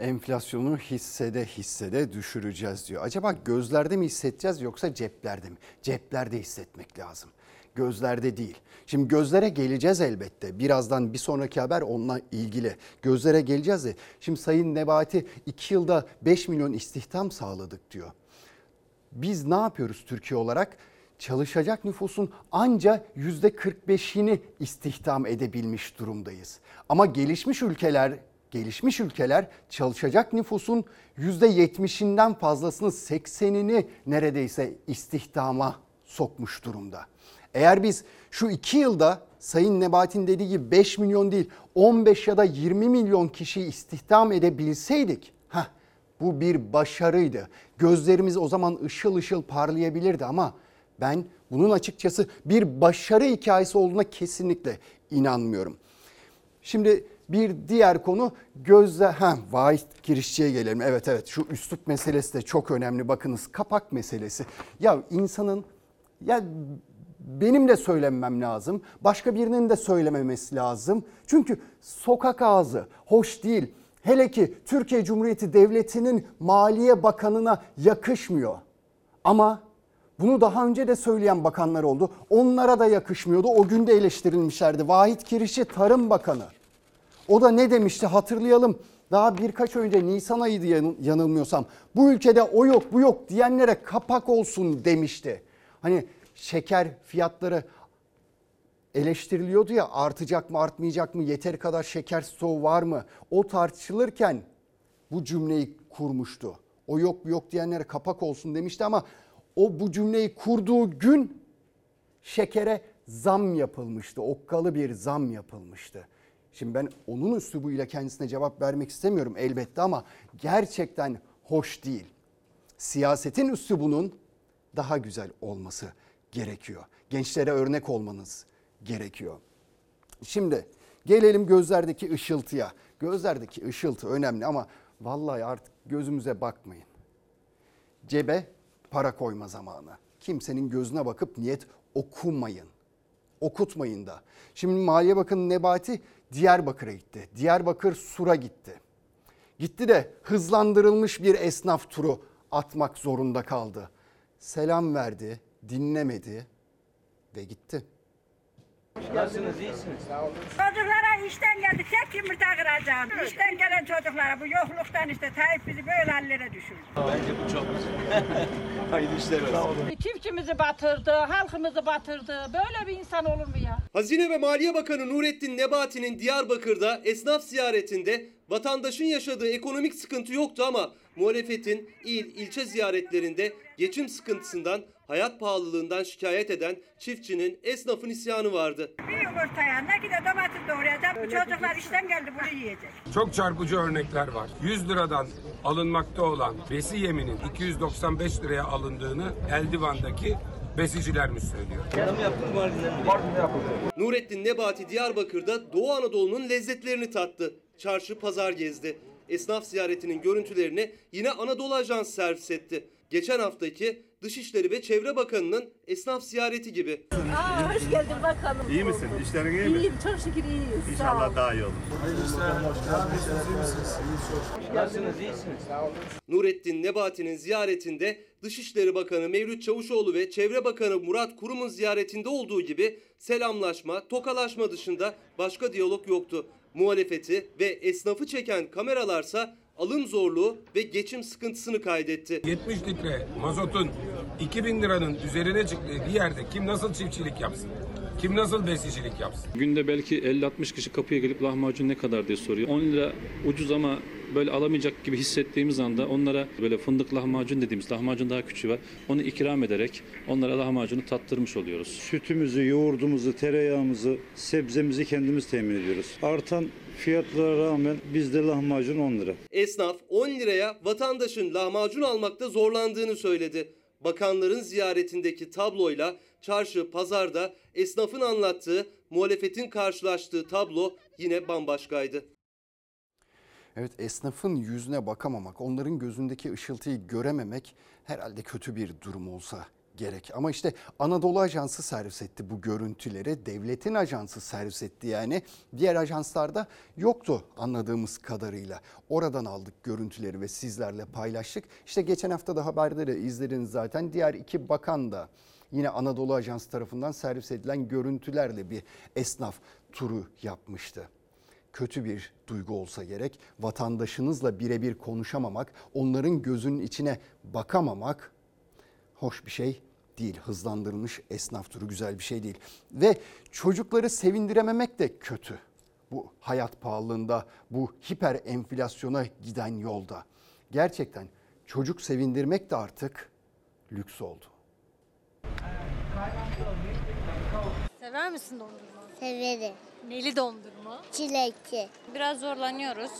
Enflasyonu hissede hissede düşüreceğiz diyor. Acaba gözlerde mi hissedeceğiz yoksa ceplerde mi? Ceplerde hissetmek lazım. Gözlerde değil. Şimdi gözlere geleceğiz elbette. Birazdan bir sonraki haber onunla ilgili. Gözlere geleceğiz de. Şimdi Sayın Nebati 2 yılda 5 milyon istihdam sağladık diyor. Biz ne yapıyoruz Türkiye olarak? Çalışacak nüfusun anca %45'ini istihdam edebilmiş durumdayız. Ama gelişmiş ülkeler gelişmiş ülkeler çalışacak nüfusun %70'inden fazlasını 80'ini neredeyse istihdama sokmuş durumda. Eğer biz şu iki yılda Sayın Nebati'nin dediği gibi 5 milyon değil 15 ya da 20 milyon kişiyi istihdam edebilseydik heh, bu bir başarıydı. Gözlerimiz o zaman ışıl ışıl parlayabilirdi ama ben bunun açıkçası bir başarı hikayesi olduğuna kesinlikle inanmıyorum. Şimdi bir diğer konu gözle ha vahit girişçiye gelelim. Evet evet şu üslup meselesi de çok önemli. Bakınız kapak meselesi. Ya insanın ya benim de söylemem lazım. Başka birinin de söylememesi lazım. Çünkü sokak ağzı hoş değil. Hele ki Türkiye Cumhuriyeti Devleti'nin Maliye Bakanı'na yakışmıyor. Ama bunu daha önce de söyleyen bakanlar oldu. Onlara da yakışmıyordu. O gün de eleştirilmişlerdi. Vahit Kirişçi Tarım Bakanı. O da ne demişti hatırlayalım. Daha birkaç önce Nisan ayıydı yanılmıyorsam. Bu ülkede o yok bu yok diyenlere kapak olsun demişti. Hani şeker fiyatları eleştiriliyordu ya artacak mı artmayacak mı yeteri kadar şeker stoğu var mı? O tartışılırken bu cümleyi kurmuştu. O yok bu yok diyenlere kapak olsun demişti ama o bu cümleyi kurduğu gün şekere zam yapılmıştı. Okkalı bir zam yapılmıştı. Şimdi ben onun üslubuyla kendisine cevap vermek istemiyorum elbette ama gerçekten hoş değil. Siyasetin üslubunun daha güzel olması gerekiyor. Gençlere örnek olmanız gerekiyor. Şimdi gelelim gözlerdeki ışıltıya. Gözlerdeki ışıltı önemli ama vallahi artık gözümüze bakmayın. Cebe para koyma zamanı. Kimsenin gözüne bakıp niyet okumayın. Okutmayın da. Şimdi Maliye Bakanı Nebati Diyarbakır'a gitti. Diyarbakır Sur'a gitti. Gitti de hızlandırılmış bir esnaf turu atmak zorunda kaldı. Selam verdi, dinlemedi ve gitti. Nasılsınız, iyisiniz? Çocuklara işten geldik, tek yumurta kıracağım. İşten gelen çocuklara bu yokluktan işte Tayyip bizi böyle hallere düşürdü. Bence bu çok güzel. [laughs] Hayırlı işler olsun. Çiftçimizi batırdı, halkımızı batırdı. Böyle bir insan olur mu ya? Hazine ve Maliye Bakanı Nurettin Nebati'nin Diyarbakır'da esnaf ziyaretinde vatandaşın yaşadığı ekonomik sıkıntı yoktu ama muhalefetin il, ilçe ziyaretlerinde geçim sıkıntısından, hayat pahalılığından şikayet eden çiftçinin, esnafın isyanı vardı. Bir yumurtaya ne gide domates doğrayacağım. Bu çocuklar işten geldi bunu yiyecek. Çok çarpıcı örnekler var. 100 liradan alınmakta olan besi yeminin 295 liraya alındığını Eldivan'daki besiciler mi söylüyor? Yarım yaptım Mardin'den yapıldı. Nurettin Nebati Diyarbakır'da Doğu Anadolu'nun lezzetlerini tattı. Çarşı pazar gezdi. Esnaf ziyaretinin görüntülerini yine Anadolu Ajansı servis etti. Geçen haftaki Dışişleri ve Çevre Bakanı'nın esnaf ziyareti gibi. Aa, hoş geldin bakalım. İyi misin? İşlerin iyi mi? İyiyim, çok şükür iyiyiz. İnşallah daha iyi olur. Hayırlı işler. Nasılsınız, iyisiniz? Nurettin Nebati'nin ziyaretinde Dışişleri Bakanı Mevlüt Çavuşoğlu ve Çevre Bakanı Murat Kurum'un ziyaretinde olduğu gibi selamlaşma, tokalaşma dışında başka diyalog yoktu. Muhalefeti ve esnafı çeken kameralarsa alım zorluğu ve geçim sıkıntısını kaydetti. 70 litre mazotun 2000 liranın üzerine çıktığı bir yerde kim nasıl çiftçilik yapsın? Kim nasıl besicilik yapsın? Günde belki 50-60 kişi kapıya gelip lahmacun ne kadar diye soruyor. 10 lira ucuz ama böyle alamayacak gibi hissettiğimiz anda onlara böyle fındık lahmacun dediğimiz lahmacun daha küçüğü var. Onu ikram ederek onlara lahmacunu tattırmış oluyoruz. Sütümüzü, yoğurdumuzu, tereyağımızı, sebzemizi kendimiz temin ediyoruz. Artan fiyatlara rağmen bizde lahmacun 10 lira. Esnaf 10 liraya vatandaşın lahmacun almakta zorlandığını söyledi. Bakanların ziyaretindeki tabloyla çarşı, pazarda esnafın anlattığı, muhalefetin karşılaştığı tablo yine bambaşkaydı. Evet esnafın yüzüne bakamamak, onların gözündeki ışıltıyı görememek herhalde kötü bir durum olsa gerek. Ama işte Anadolu Ajansı servis etti bu görüntüleri. Devletin ajansı servis etti yani. Diğer ajanslarda yoktu anladığımız kadarıyla. Oradan aldık görüntüleri ve sizlerle paylaştık. İşte geçen hafta da haberde izlediniz zaten. Diğer iki bakan da yine Anadolu Ajansı tarafından servis edilen görüntülerle bir esnaf turu yapmıştı kötü bir duygu olsa gerek. Vatandaşınızla birebir konuşamamak, onların gözünün içine bakamamak hoş bir şey değil. Hızlandırılmış esnaf turu güzel bir şey değil. Ve çocukları sevindirememek de kötü. Bu hayat pahalılığında, bu hiper enflasyona giden yolda. Gerçekten çocuk sevindirmek de artık lüks oldu. Sever misin dondurma? Severim. Neli dondurma? Çilekli. Biraz zorlanıyoruz.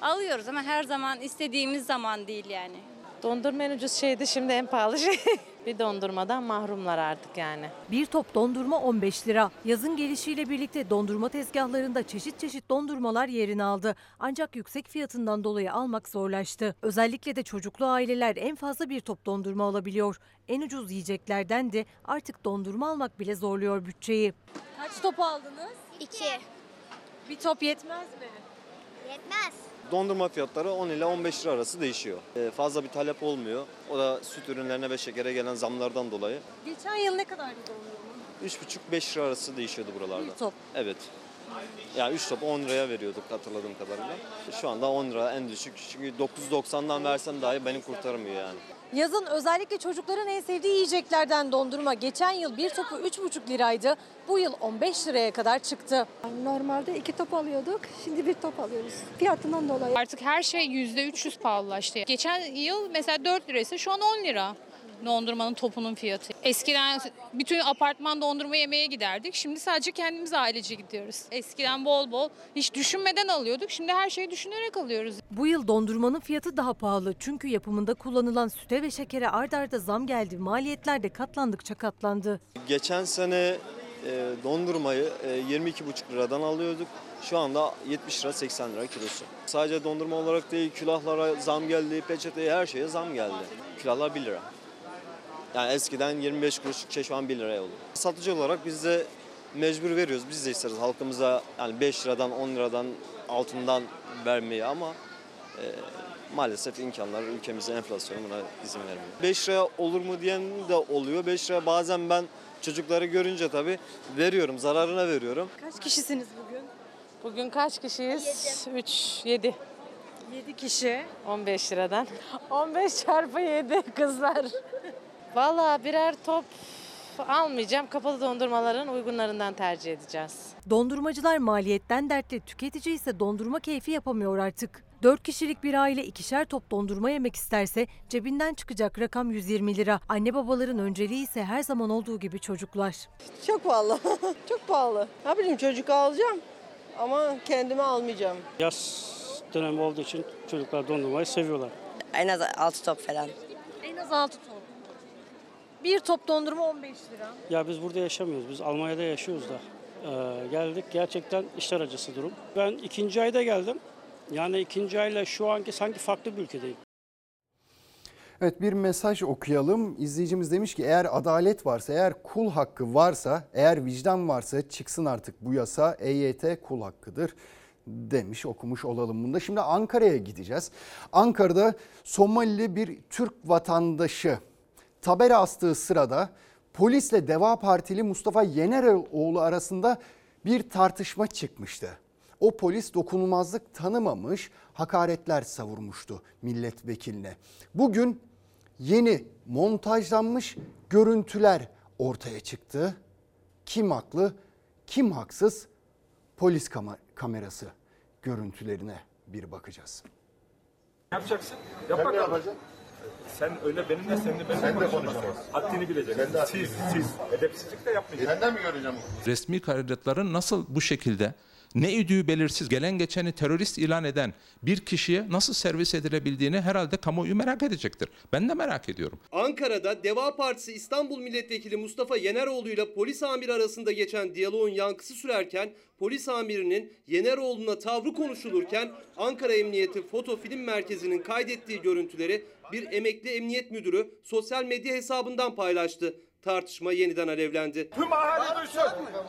Alıyoruz ama her zaman istediğimiz zaman değil yani. Dondurma en ucuz şeydi şimdi en pahalı şey. [laughs] bir dondurmadan mahrumlar artık yani. Bir top dondurma 15 lira. Yazın gelişiyle birlikte dondurma tezgahlarında çeşit çeşit dondurmalar yerini aldı. Ancak yüksek fiyatından dolayı almak zorlaştı. Özellikle de çocuklu aileler en fazla bir top dondurma alabiliyor. En ucuz yiyeceklerden de artık dondurma almak bile zorluyor bütçeyi. Kaç top aldınız? İki. Bir top yetmez mi? Yetmez. Dondurma fiyatları 10 ile 15 lira arası değişiyor. Ee, fazla bir talep olmuyor. O da süt ürünlerine ve şekere gelen zamlardan dolayı. Geçen yıl ne kadardı dondurma? 3,5-5 lira arası değişiyordu buralarda. Bir top. Evet. Yani 3 top 10 liraya veriyorduk hatırladığım kadarıyla. Şu anda 10 lira en düşük. Çünkü 9.90'dan versem dahi beni kurtarmıyor yani. Yazın özellikle çocukların en sevdiği yiyeceklerden dondurma. Geçen yıl bir topu 3,5 liraydı. Bu yıl 15 liraya kadar çıktı. Normalde iki top alıyorduk, şimdi bir top alıyoruz. Fiyatından dolayı. Artık her şey %300 pahalılaştı. Geçen yıl mesela 4 liraysa şu an 10 lira dondurmanın topunun fiyatı. Eskiden bütün apartman dondurma yemeye giderdik. Şimdi sadece kendimiz ailece gidiyoruz. Eskiden bol bol hiç düşünmeden alıyorduk. Şimdi her şeyi düşünerek alıyoruz. Bu yıl dondurmanın fiyatı daha pahalı. Çünkü yapımında kullanılan süte ve şekere ard arda zam geldi. Maliyetler de katlandıkça katlandı. Geçen sene e, dondurmayı e, 22,5 liradan alıyorduk. Şu anda 70 lira 80 lira kilosu. Sadece dondurma olarak değil külahlara zam geldi, peçeteye her şeye zam geldi. Külahlar 1 lira. Yani eskiden 25 kuruşluk şey şu an 1 liraya oldu. Satıcı olarak biz de mecbur veriyoruz. Biz de isteriz halkımıza yani 5 liradan 10 liradan altından vermeyi ama e, maalesef imkanlar ülkemizde enflasyon buna izin vermiyor. 5 liraya olur mu diyen de oluyor. 5 liraya bazen ben çocukları görünce tabii veriyorum, zararına veriyorum. Kaç kişisiniz bugün? Bugün kaç kişiyiz? 3, 7. 7 kişi. 15 liradan. [laughs] 15 çarpı 7 kızlar. Vallahi birer top almayacağım. Kapalı dondurmaların uygunlarından tercih edeceğiz. Dondurmacılar maliyetten dertli, tüketici ise dondurma keyfi yapamıyor artık. 4 kişilik bir aile ikişer top dondurma yemek isterse cebinden çıkacak rakam 120 lira. Anne babaların önceliği ise her zaman olduğu gibi çocuklar. Çok pahalı. [laughs] Çok pahalı. Ne bileyim çocuk alacağım ama kendime almayacağım. Yaz dönemi olduğu için çocuklar dondurmayı seviyorlar. En az 6 top falan. En az 6 top. Bir top dondurma 15 lira. Ya biz burada yaşamıyoruz. Biz Almanya'da yaşıyoruz da. Ee, geldik. Gerçekten işler acısı durum. Ben ikinci ayda geldim. Yani ikinci ayla şu anki sanki farklı bir ülkedeyim. Evet bir mesaj okuyalım. İzleyicimiz demiş ki eğer adalet varsa, eğer kul hakkı varsa, eğer vicdan varsa çıksın artık bu yasa. EYT kul hakkıdır demiş okumuş olalım bunda. Şimdi Ankara'ya gideceğiz. Ankara'da Somalili bir Türk vatandaşı tabela astığı sırada polisle Deva Partili Mustafa Yeneroğlu arasında bir tartışma çıkmıştı. O polis dokunulmazlık tanımamış, hakaretler savurmuştu milletvekiline. Bugün yeni montajlanmış görüntüler ortaya çıktı. Kim haklı, Kim haksız? Polis kama- kamerası görüntülerine bir bakacağız. Yapacaksın. Yap bakalım. Sen öyle benimle seninle benimle Sen de konuşamazsın. Haddini bileceksin. Siz, siz. Edepsizlik de yapmayacaksın. Senden mi göreceğim? resmi kayıtların nasıl bu şekilde ne idüğü belirsiz gelen geçeni terörist ilan eden bir kişiye nasıl servis edilebildiğini herhalde kamuoyu merak edecektir. Ben de merak ediyorum. Ankara'da Deva Partisi İstanbul Milletvekili Mustafa Yeneroğlu ile polis amiri arasında geçen diyaloğun yankısı sürerken polis amirinin Yeneroğlu'na tavrı konuşulurken Ankara Emniyeti Foto Film Merkezi'nin kaydettiği görüntüleri bir emekli emniyet müdürü sosyal medya hesabından paylaştı. Tartışma yeniden alevlendi. Tüm ahali duysun.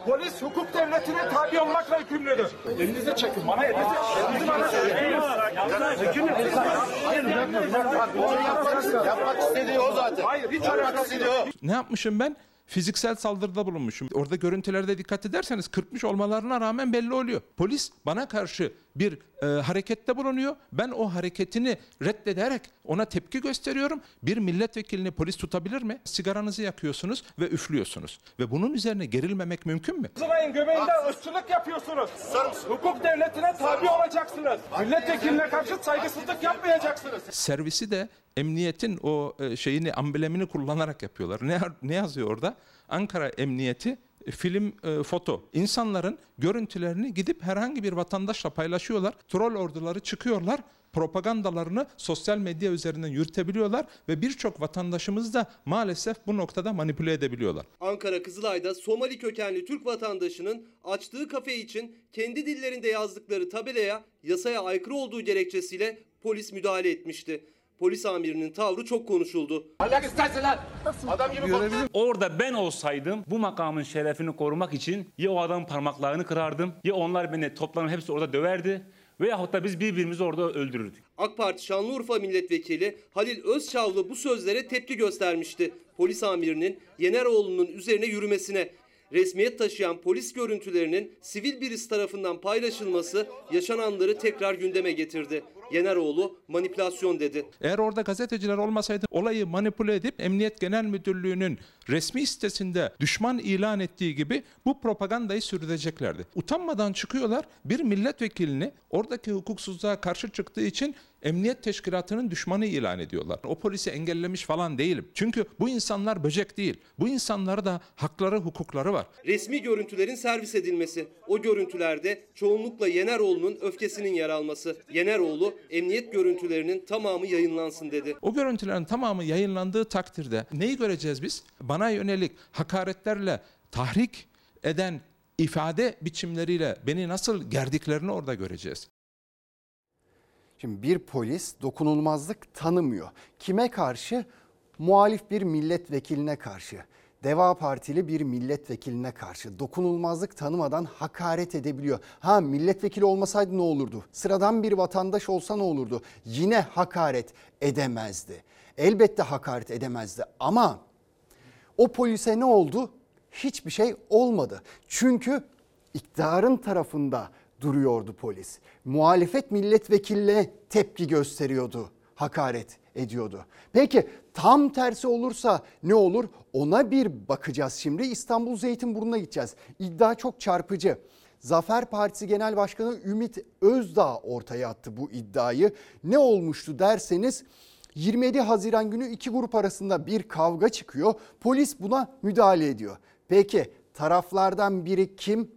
Polis hukuk devletine tabi olmakla yükümlüdür. Elinize çekin. Bana elinize çekin. Bana çekin. Yapmak istediği o zaten. Hayır hiç alakası yok. Ne yapmışım ben? Fiziksel saldırıda bulunmuşum. Orada görüntülerde dikkat ederseniz kırpmış olmalarına rağmen belli oluyor. Polis bana karşı bir e, harekette bulunuyor. Ben o hareketini reddederek ona tepki gösteriyorum. Bir milletvekilini polis tutabilir mi? Sigaranızı yakıyorsunuz ve üflüyorsunuz. Ve bunun üzerine gerilmemek mümkün mü? Kızılay'ın göbeğinde ırkçılık yapıyorsunuz. Hukuk devletine tabi olacaksınız. Milletvekiline karşı saygısızlık yapmayacaksınız. servisi de emniyetin o e, şeyini amblemini kullanarak yapıyorlar. Ne ne yazıyor orada? Ankara Emniyeti film e, foto. İnsanların görüntülerini gidip herhangi bir vatandaşla paylaşıyorlar. Troll orduları çıkıyorlar. Propagandalarını sosyal medya üzerinden yürütebiliyorlar ve birçok vatandaşımız da maalesef bu noktada manipüle edebiliyorlar. Ankara Kızılay'da Somali kökenli Türk vatandaşının açtığı kafe için kendi dillerinde yazdıkları tabelaya yasaya aykırı olduğu gerekçesiyle polis müdahale etmişti. Polis amirinin tavrı çok konuşuldu. Ahlak istersin lan. Adam gibi konuş. Orada ben olsaydım bu makamın şerefini korumak için ya o adamın parmaklarını kırardım ya onlar beni toplanıp hepsi orada döverdi veyahut da biz birbirimizi orada öldürürdük. AK Parti Şanlıurfa Milletvekili Halil Özçavlı bu sözlere tepki göstermişti. Polis amirinin Yeneroğlu'nun üzerine yürümesine. Resmiyet taşıyan polis görüntülerinin sivil birisi tarafından paylaşılması yaşananları tekrar gündeme getirdi. Yeneroğlu manipülasyon dedi. Eğer orada gazeteciler olmasaydı olayı manipüle edip Emniyet Genel Müdürlüğü'nün resmi sitesinde düşman ilan ettiği gibi bu propagandayı sürdüreceklerdi. Utanmadan çıkıyorlar bir milletvekilini oradaki hukuksuzluğa karşı çıktığı için Emniyet Teşkilatı'nın düşmanı ilan ediyorlar. O polisi engellemiş falan değilim. Çünkü bu insanlar böcek değil. Bu insanlara da hakları, hukukları var. Resmi görüntülerin servis edilmesi. O görüntülerde çoğunlukla Yeneroğlu'nun öfkesinin yer alması. Yeneroğlu emniyet görüntülerinin tamamı yayınlansın dedi. O görüntülerin tamamı yayınlandığı takdirde neyi göreceğiz biz? Bana yönelik hakaretlerle tahrik eden ifade biçimleriyle beni nasıl gerdiklerini orada göreceğiz. Şimdi bir polis dokunulmazlık tanımıyor. Kime karşı? Muhalif bir milletvekiline karşı. Deva Partili bir milletvekiline karşı dokunulmazlık tanımadan hakaret edebiliyor. Ha milletvekili olmasaydı ne olurdu? Sıradan bir vatandaş olsa ne olurdu? Yine hakaret edemezdi. Elbette hakaret edemezdi ama o polise ne oldu? Hiçbir şey olmadı. Çünkü iktidarın tarafında duruyordu polis. Muhalefet milletvekiline tepki gösteriyordu, hakaret ediyordu. Peki tam tersi olursa ne olur? Ona bir bakacağız şimdi. İstanbul Zeytinburnu'na gideceğiz. İddia çok çarpıcı. Zafer Partisi Genel Başkanı Ümit Özdağ ortaya attı bu iddiayı. Ne olmuştu derseniz 27 Haziran günü iki grup arasında bir kavga çıkıyor. Polis buna müdahale ediyor. Peki taraflardan biri kim?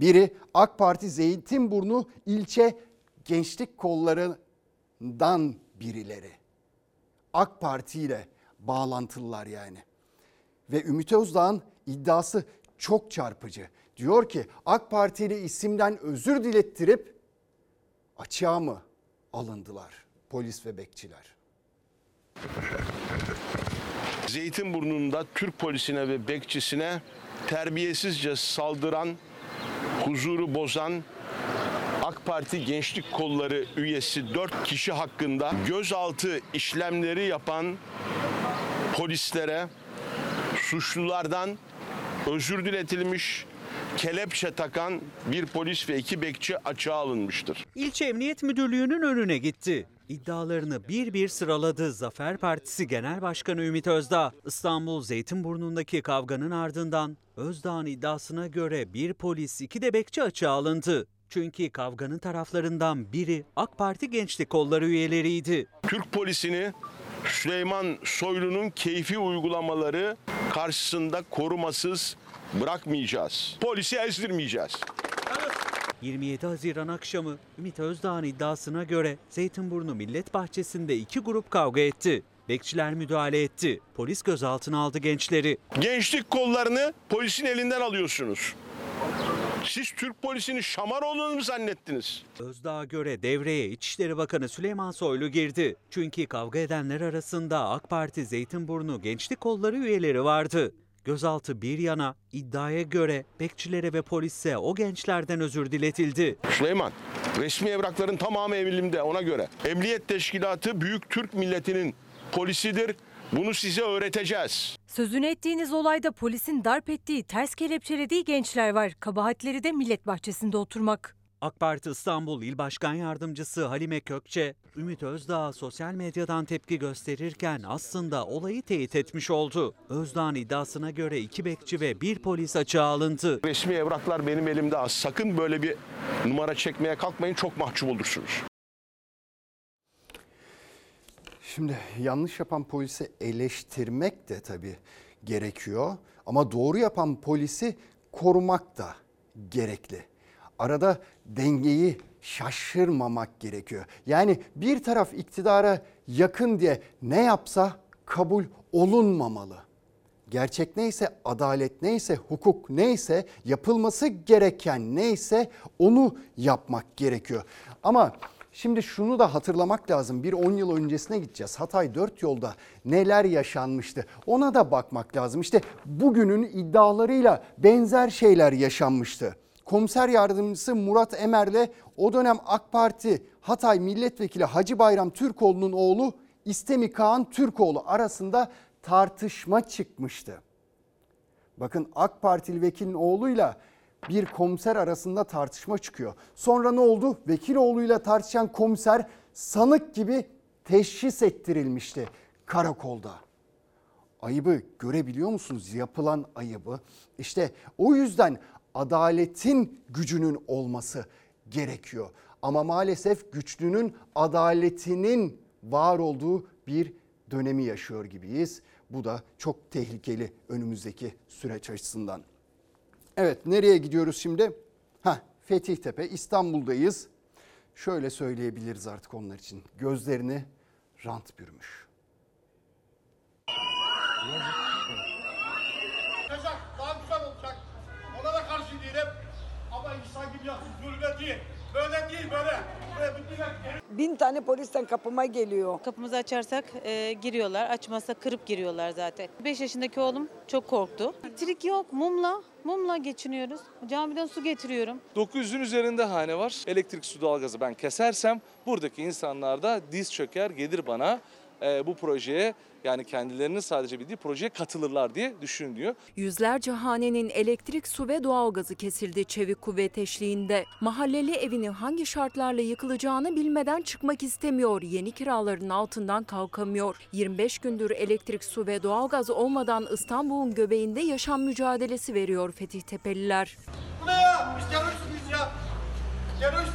Biri AK Parti Zeytinburnu ilçe gençlik kollarından birileri. AK Parti ile bağlantılılar yani. Ve Ümit Özdağ'ın iddiası çok çarpıcı. Diyor ki AK Partili isimden özür dilettirip açığa mı alındılar polis ve bekçiler? Zeytinburnu'nda Türk polisine ve bekçisine terbiyesizce saldıran, huzuru bozan AK Parti Gençlik Kolları üyesi 4 kişi hakkında gözaltı işlemleri yapan polislere suçlulardan özür diletilmiş, kelepçe takan bir polis ve iki bekçi açığa alınmıştır. İlçe Emniyet Müdürlüğü'nün önüne gitti. İddialarını bir bir sıraladı Zafer Partisi Genel Başkanı Ümit Özdağ. İstanbul Zeytinburnu'ndaki kavganın ardından Özdağ'ın iddiasına göre bir polis iki de bekçi açığa alındı. Çünkü kavganın taraflarından biri AK Parti Gençlik Kolları üyeleriydi. Türk polisini Süleyman Soylu'nun keyfi uygulamaları karşısında korumasız bırakmayacağız. Polisi ezdirmeyeceğiz. 27 Haziran akşamı Ümit Özdağ'ın iddiasına göre Zeytinburnu Millet Bahçesi'nde iki grup kavga etti. Bekçiler müdahale etti. Polis gözaltına aldı gençleri. Gençlik kollarını polisin elinden alıyorsunuz. Siz Türk polisini şamar olduğunu mu zannettiniz? Özdağ'a göre devreye İçişleri Bakanı Süleyman Soylu girdi. Çünkü kavga edenler arasında AK Parti Zeytinburnu Gençlik Kolları üyeleri vardı. Gözaltı bir yana iddiaya göre bekçilere ve polise o gençlerden özür diletildi. Süleyman, resmi evrakların tamamı elimde ona göre. Emniyet Teşkilatı Büyük Türk milletinin polisidir. Bunu size öğreteceğiz. Sözünü ettiğiniz olayda polisin darp ettiği, ters kelepçelediği gençler var. Kabahatleri de millet bahçesinde oturmak. AK Parti İstanbul İl Başkan Yardımcısı Halime Kökçe, Ümit Özdağ sosyal medyadan tepki gösterirken aslında olayı teyit etmiş oldu. Özdağ'ın iddiasına göre iki bekçi ve bir polis açığa alındı. Resmi evraklar benim elimde az. Sakın böyle bir numara çekmeye kalkmayın çok mahcup olursunuz. Şimdi yanlış yapan polisi eleştirmek de tabii gerekiyor ama doğru yapan polisi korumak da gerekli. Arada dengeyi şaşırmamak gerekiyor. Yani bir taraf iktidara yakın diye ne yapsa kabul olunmamalı. Gerçek neyse, adalet neyse, hukuk neyse, yapılması gereken neyse onu yapmak gerekiyor. Ama Şimdi şunu da hatırlamak lazım. Bir 10 yıl öncesine gideceğiz. Hatay 4 yolda neler yaşanmıştı? Ona da bakmak lazım. İşte bugünün iddialarıyla benzer şeyler yaşanmıştı. Komiser yardımcısı Murat Emer'le o dönem AK Parti Hatay Milletvekili Hacı Bayram Türkoğlu'nun oğlu İstemi Kaan Türkoğlu arasında tartışma çıkmıştı. Bakın AK Partili vekilin oğluyla bir komiser arasında tartışma çıkıyor. Sonra ne oldu? Vekiloğlu'yla tartışan komiser sanık gibi teşhis ettirilmişti karakolda. Ayıbı görebiliyor musunuz? Yapılan ayıbı. İşte o yüzden adaletin gücünün olması gerekiyor. Ama maalesef güçlünün adaletinin var olduğu bir dönemi yaşıyor gibiyiz. Bu da çok tehlikeli önümüzdeki süreç açısından. Evet nereye gidiyoruz şimdi? Ha Fethiyetepe İstanbul'dayız. Şöyle söyleyebiliriz artık onlar için. Gözlerini rant bürümüş. Zulme değil. Böyle değil, böyle. Böyle bir direkt Bin tane polisten kapıma geliyor. Kapımızı açarsak e, giriyorlar. Açmazsa kırıp giriyorlar zaten. 5 yaşındaki oğlum çok korktu. Elektrik yok. Mumla. Mumla geçiniyoruz. Camiden su getiriyorum. 900'ün üzerinde hane var. Elektrik, su, doğalgazı ben kesersem buradaki insanlar da diz çöker gelir bana e, bu projeye yani kendilerinin sadece bildiği projeye katılırlar diye düşünülüyor. Yüzlerce hanenin elektrik, su ve doğalgazı kesildi çevik kuvvet eşliğinde. Mahalleli evinin hangi şartlarla yıkılacağını bilmeden çıkmak istemiyor. Yeni kiraların altından kalkamıyor. 25 gündür elektrik, su ve doğalgaz olmadan İstanbul'un göbeğinde yaşam mücadelesi veriyor Fetih Tepeliler. Bu ne ya? Biz teröristiz ya. Terörist.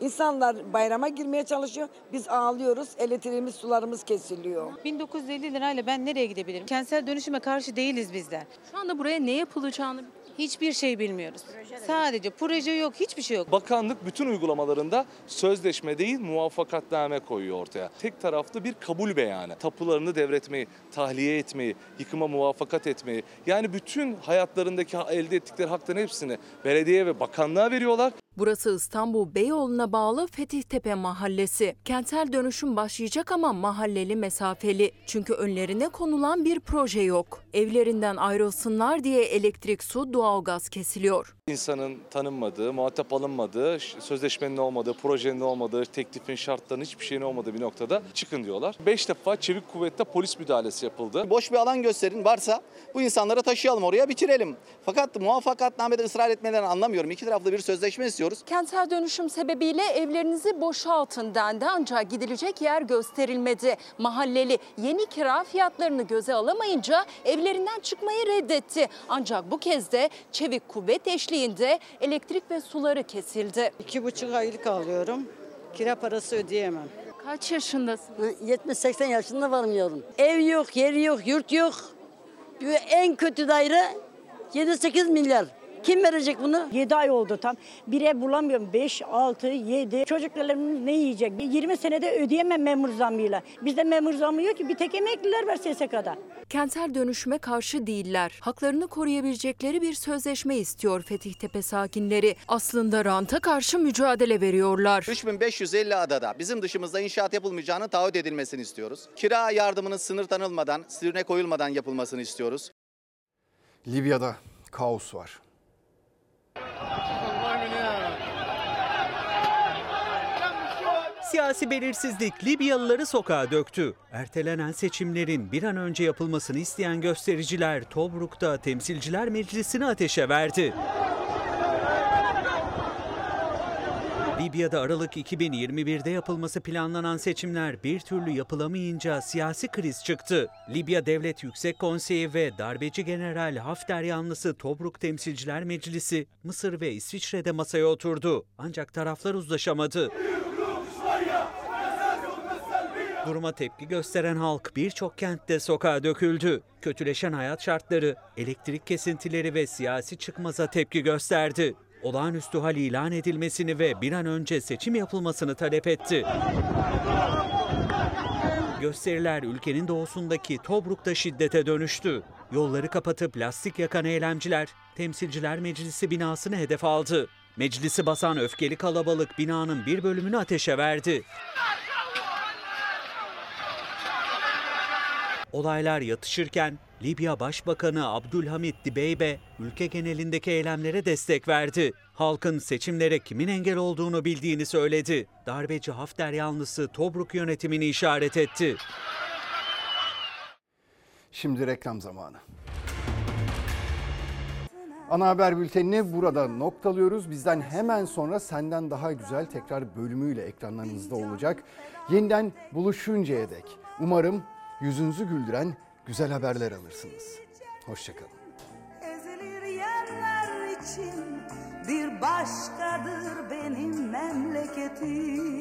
İnsanlar bayrama girmeye çalışıyor. Biz ağlıyoruz. Elektriğimiz, sularımız kesiliyor. 1950 lirayla ben nereye gidebilirim? Kentsel dönüşüme karşı değiliz bizler. Şu anda buraya ne yapılacağını Hiçbir şey bilmiyoruz. Sadece proje yok, hiçbir şey yok. Bakanlık bütün uygulamalarında sözleşme değil muvaffakatname koyuyor ortaya. Tek taraflı bir kabul beyanı. Tapularını devretmeyi, tahliye etmeyi, yıkıma muvaffakat etmeyi. Yani bütün hayatlarındaki elde ettikleri hakların hepsini belediye ve bakanlığa veriyorlar. Burası İstanbul Beyoğlu'na bağlı Fethihtepe Mahallesi. Kentsel dönüşüm başlayacak ama mahalleli mesafeli. Çünkü önlerine konulan bir proje yok. Evlerinden ayrılsınlar diye elektrik, su, doğalgaz kesiliyor. İnsanın tanınmadığı, muhatap alınmadığı, sözleşmenin olmadığı, projenin olmadığı, teklifin, şartların hiçbir şeyin olmadığı bir noktada çıkın diyorlar. Beş defa çevik kuvvette polis müdahalesi yapıldı. Boş bir alan gösterin varsa bu insanları taşıyalım oraya bitirelim. Fakat muvaffakatnamede ısrar etmelerini anlamıyorum. İki taraflı bir sözleşme istiyor. istiyoruz. Kentsel dönüşüm sebebiyle evlerinizi boşaltın dendi ancak gidilecek yer gösterilmedi. Mahalleli yeni kira fiyatlarını göze alamayınca evlerinden çıkmayı reddetti. Ancak bu kez de çevik kuvvet eşliğinde elektrik ve suları kesildi. İki buçuk aylık alıyorum. Kira parası ödeyemem. Kaç yaşındasın? 70-80 yaşında varım yavrum. Ev yok, yer yok, yurt yok. En kötü daire 7-8 milyar. Kim verecek bunu? 7 ay oldu tam. Bir ev bulamıyorum. 5, 6, 7. Çocuklarımız ne yiyecek? 20 senede ödeyemem memur zammıyla. Bizde memur zammı yok ki bir tek emekliler var SSK'da. Kentsel dönüşüme karşı değiller. Haklarını koruyabilecekleri bir sözleşme istiyor Fethiyetepe sakinleri. Aslında ranta karşı mücadele veriyorlar. 3550 adada bizim dışımızda inşaat yapılmayacağını taahhüt edilmesini istiyoruz. Kira yardımının sınır tanılmadan, sınırına koyulmadan yapılmasını istiyoruz. Libya'da kaos var. Siyasi belirsizlik Libyalıları sokağa döktü. Ertelenen seçimlerin bir an önce yapılmasını isteyen göstericiler Tobruk'ta Temsilciler Meclisi'ni ateşe verdi. Libya'da Aralık 2021'de yapılması planlanan seçimler bir türlü yapılamayınca siyasi kriz çıktı. Libya Devlet Yüksek Konseyi ve darbeci General Hafter yanlısı Tobruk Temsilciler Meclisi Mısır ve İsviçre'de masaya oturdu. Ancak taraflar uzlaşamadı. Duruma tepki gösteren halk birçok kentte sokağa döküldü. Kötüleşen hayat şartları, elektrik kesintileri ve siyasi çıkmaza tepki gösterdi. Olağanüstü hal ilan edilmesini ve bir an önce seçim yapılmasını talep etti. Gösteriler ülkenin doğusundaki Tobruk'ta şiddete dönüştü. Yolları kapatıp lastik yakan eylemciler Temsilciler Meclisi binasını hedef aldı. Meclisi basan öfkeli kalabalık binanın bir bölümünü ateşe verdi. Olaylar yatışırken Libya Başbakanı Abdülhamit Dibeybe ülke genelindeki eylemlere destek verdi. Halkın seçimlere kimin engel olduğunu bildiğini söyledi. Darbeci Hafter yanlısı Tobruk yönetimini işaret etti. Şimdi reklam zamanı. Ana haber bültenini burada noktalıyoruz. Bizden hemen sonra senden daha güzel tekrar bölümüyle ekranlarınızda olacak. Yeniden buluşuncaya dek umarım yüzünüzü güldüren güzel haberler alırsınız. Hoşçakalın. Ezilir yerler için bir başkadır benim memleketim.